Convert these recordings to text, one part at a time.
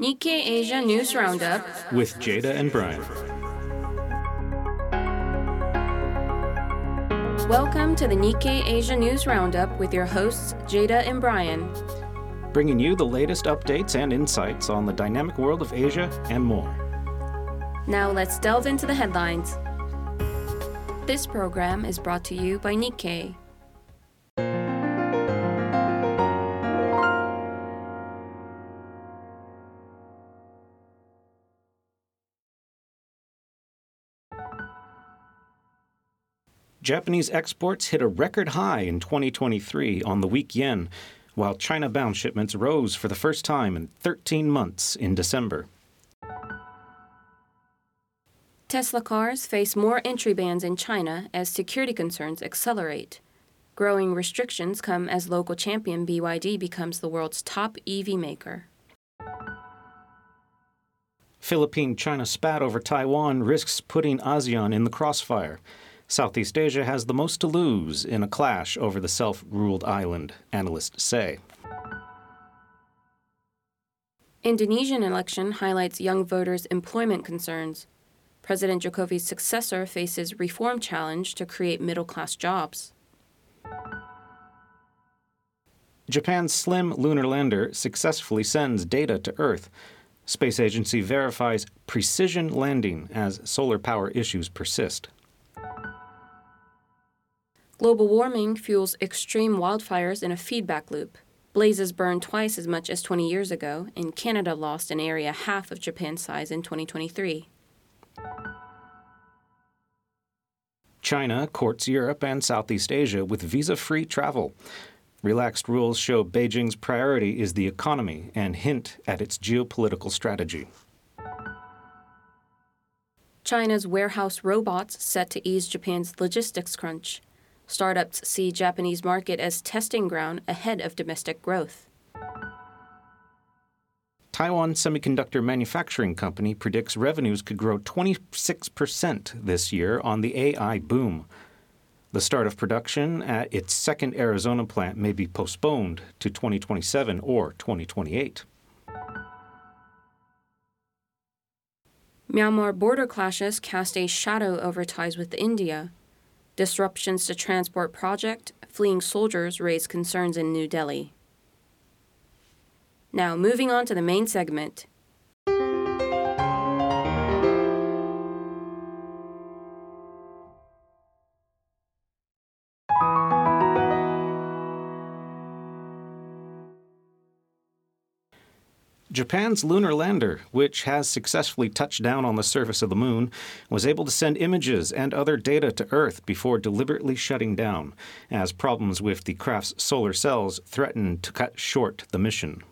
Nikkei Asia News Roundup with Jada and Brian. Welcome to the Nikkei Asia News Roundup with your hosts Jada and Brian. Bringing you the latest updates and insights on the dynamic world of Asia and more. Now let's delve into the headlines. This program is brought to you by Nikkei. Japanese exports hit a record high in 2023 on the weak yen, while China bound shipments rose for the first time in 13 months in December. Tesla cars face more entry bans in China as security concerns accelerate. Growing restrictions come as local champion BYD becomes the world's top EV maker. Philippine China spat over Taiwan risks putting ASEAN in the crossfire. Southeast Asia has the most to lose in a clash over the self ruled island, analysts say. Indonesian election highlights young voters' employment concerns. President Jokowi's successor faces reform challenge to create middle class jobs. Japan's slim lunar lander successfully sends data to Earth. Space Agency verifies precision landing as solar power issues persist. Global warming fuels extreme wildfires in a feedback loop. Blazes burn twice as much as 20 years ago, and Canada lost an area half of Japan's size in 2023. China courts Europe and Southeast Asia with visa free travel. Relaxed rules show Beijing's priority is the economy and hint at its geopolitical strategy. China's warehouse robots set to ease Japan's logistics crunch. Startups see Japanese market as testing ground ahead of domestic growth. Taiwan Semiconductor Manufacturing Company predicts revenues could grow 26% this year on the AI boom. The start of production at its second Arizona plant may be postponed to 2027 or 2028. Myanmar border clashes cast a shadow over ties with India. Disruptions to transport project, fleeing soldiers raise concerns in New Delhi. Now, moving on to the main segment. Japan's lunar lander, which has successfully touched down on the surface of the moon, was able to send images and other data to Earth before deliberately shutting down, as problems with the craft's solar cells threatened to cut short the mission.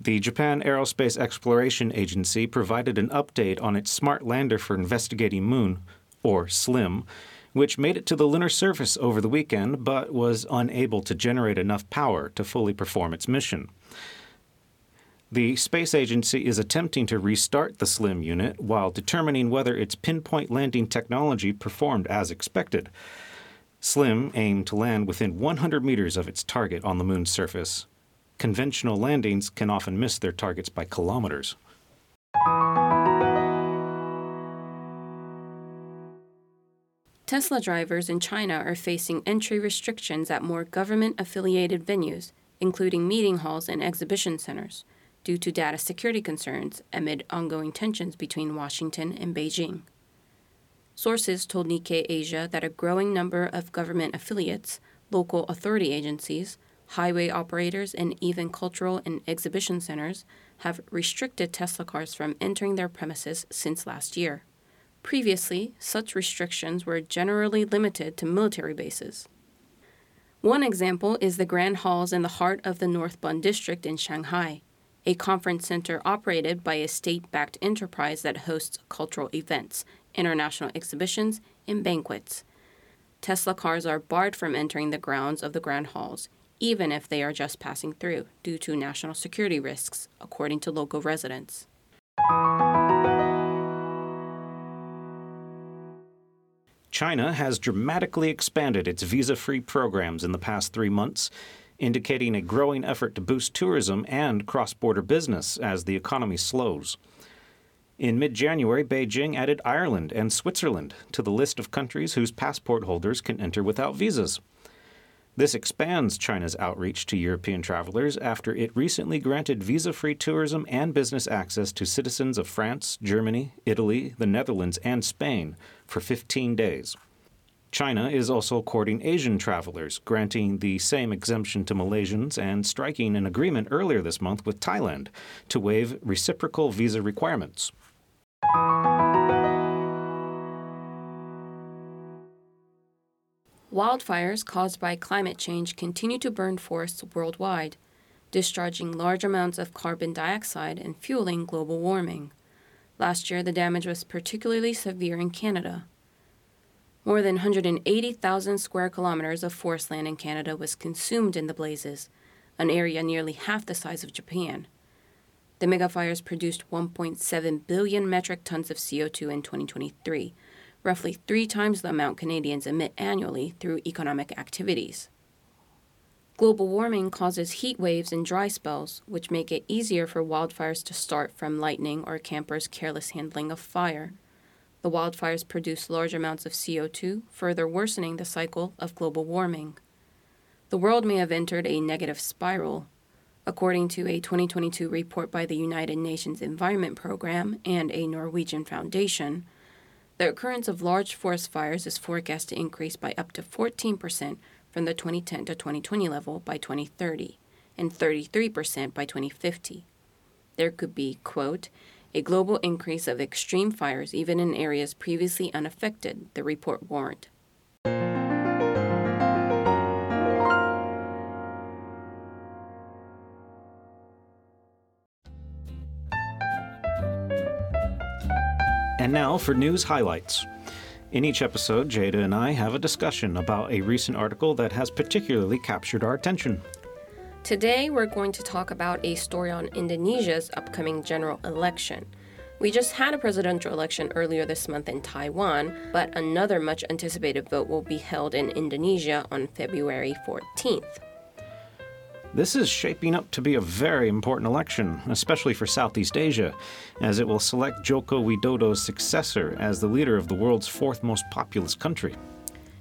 The Japan Aerospace Exploration Agency provided an update on its smart lander for investigating Moon, or SLIM, which made it to the lunar surface over the weekend but was unable to generate enough power to fully perform its mission. The space agency is attempting to restart the SLIM unit while determining whether its pinpoint landing technology performed as expected. SLIM aimed to land within 100 meters of its target on the moon's surface. Conventional landings can often miss their targets by kilometers. Tesla drivers in China are facing entry restrictions at more government affiliated venues, including meeting halls and exhibition centers due to data security concerns amid ongoing tensions between Washington and Beijing. Sources told Nikkei Asia that a growing number of government affiliates, local authority agencies, highway operators, and even cultural and exhibition centers have restricted Tesla cars from entering their premises since last year. Previously, such restrictions were generally limited to military bases. One example is the Grand Halls in the heart of the North Bund district in Shanghai a conference center operated by a state backed enterprise that hosts cultural events, international exhibitions, and banquets. Tesla cars are barred from entering the grounds of the Grand Halls, even if they are just passing through, due to national security risks, according to local residents. China has dramatically expanded its visa free programs in the past three months indicating a growing effort to boost tourism and cross border business as the economy slows. In mid January, Beijing added Ireland and Switzerland to the list of countries whose passport holders can enter without visas. This expands China's outreach to European travelers after it recently granted visa free tourism and business access to citizens of France, Germany, Italy, the Netherlands, and Spain for 15 days. China is also courting Asian travelers, granting the same exemption to Malaysians and striking an agreement earlier this month with Thailand to waive reciprocal visa requirements. Wildfires caused by climate change continue to burn forests worldwide, discharging large amounts of carbon dioxide and fueling global warming. Last year, the damage was particularly severe in Canada. More than 180,000 square kilometers of forest land in Canada was consumed in the blazes, an area nearly half the size of Japan. The megafires produced 1.7 billion metric tons of CO2 in 2023, roughly three times the amount Canadians emit annually through economic activities. Global warming causes heat waves and dry spells, which make it easier for wildfires to start from lightning or campers' careless handling of fire. The wildfires produce large amounts of CO2, further worsening the cycle of global warming. The world may have entered a negative spiral. According to a 2022 report by the United Nations Environment Program and a Norwegian foundation, the occurrence of large forest fires is forecast to increase by up to 14% from the 2010 to 2020 level by 2030 and 33% by 2050. There could be, quote, a global increase of extreme fires even in areas previously unaffected, the report warned. And now for news highlights. In each episode, Jada and I have a discussion about a recent article that has particularly captured our attention. Today, we're going to talk about a story on Indonesia's upcoming general election. We just had a presidential election earlier this month in Taiwan, but another much anticipated vote will be held in Indonesia on February 14th. This is shaping up to be a very important election, especially for Southeast Asia, as it will select Joko Widodo's successor as the leader of the world's fourth most populous country.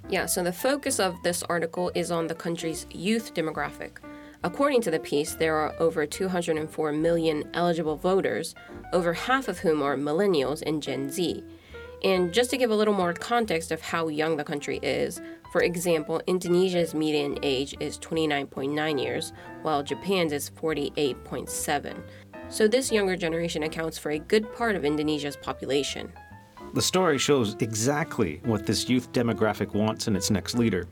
Yeah, so the focus of this article is on the country's youth demographic. According to the piece, there are over 204 million eligible voters, over half of whom are millennials and Gen Z. And just to give a little more context of how young the country is, for example, Indonesia's median age is 29.9 years, while Japan's is 48.7. So this younger generation accounts for a good part of Indonesia's population. The story shows exactly what this youth demographic wants in its next leader.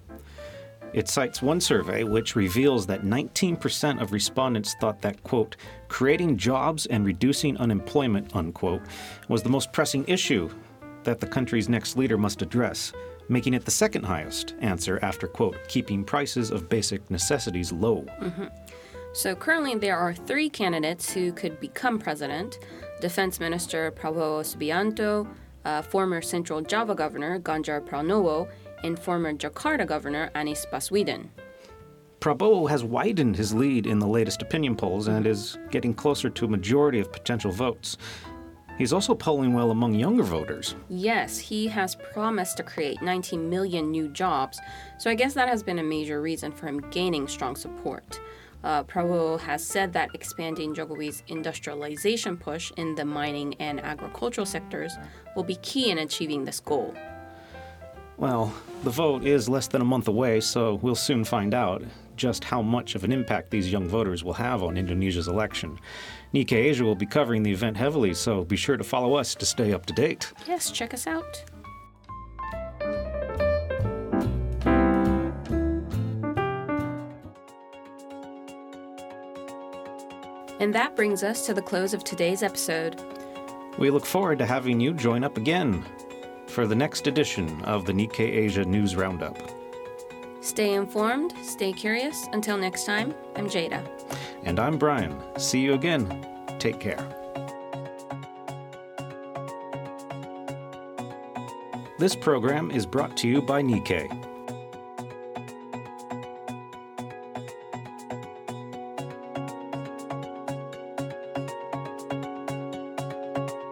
It cites one survey which reveals that 19% of respondents thought that, quote, creating jobs and reducing unemployment, unquote, was the most pressing issue that the country's next leader must address, making it the second highest answer after, quote, keeping prices of basic necessities low. Mm-hmm. So currently there are three candidates who could become president Defense Minister Prabowo Subianto, uh, former Central Java Governor Ganjar Pranowo, and former Jakarta Governor Anies Baswedan. Prabowo has widened his lead in the latest opinion polls and is getting closer to a majority of potential votes. He's also polling well among younger voters. Yes, he has promised to create 19 million new jobs, so I guess that has been a major reason for him gaining strong support. Uh, Prabowo has said that expanding Jokowi's industrialization push in the mining and agricultural sectors will be key in achieving this goal. Well, the vote is less than a month away, so we'll soon find out just how much of an impact these young voters will have on Indonesia's election. Nikkei Asia will be covering the event heavily, so be sure to follow us to stay up to date. Yes, check us out. And that brings us to the close of today's episode. We look forward to having you join up again for the next edition of the Nikkei Asia News Roundup. Stay informed, stay curious. Until next time, I'm Jada. And I'm Brian. See you again. Take care. This program is brought to you by Nikkei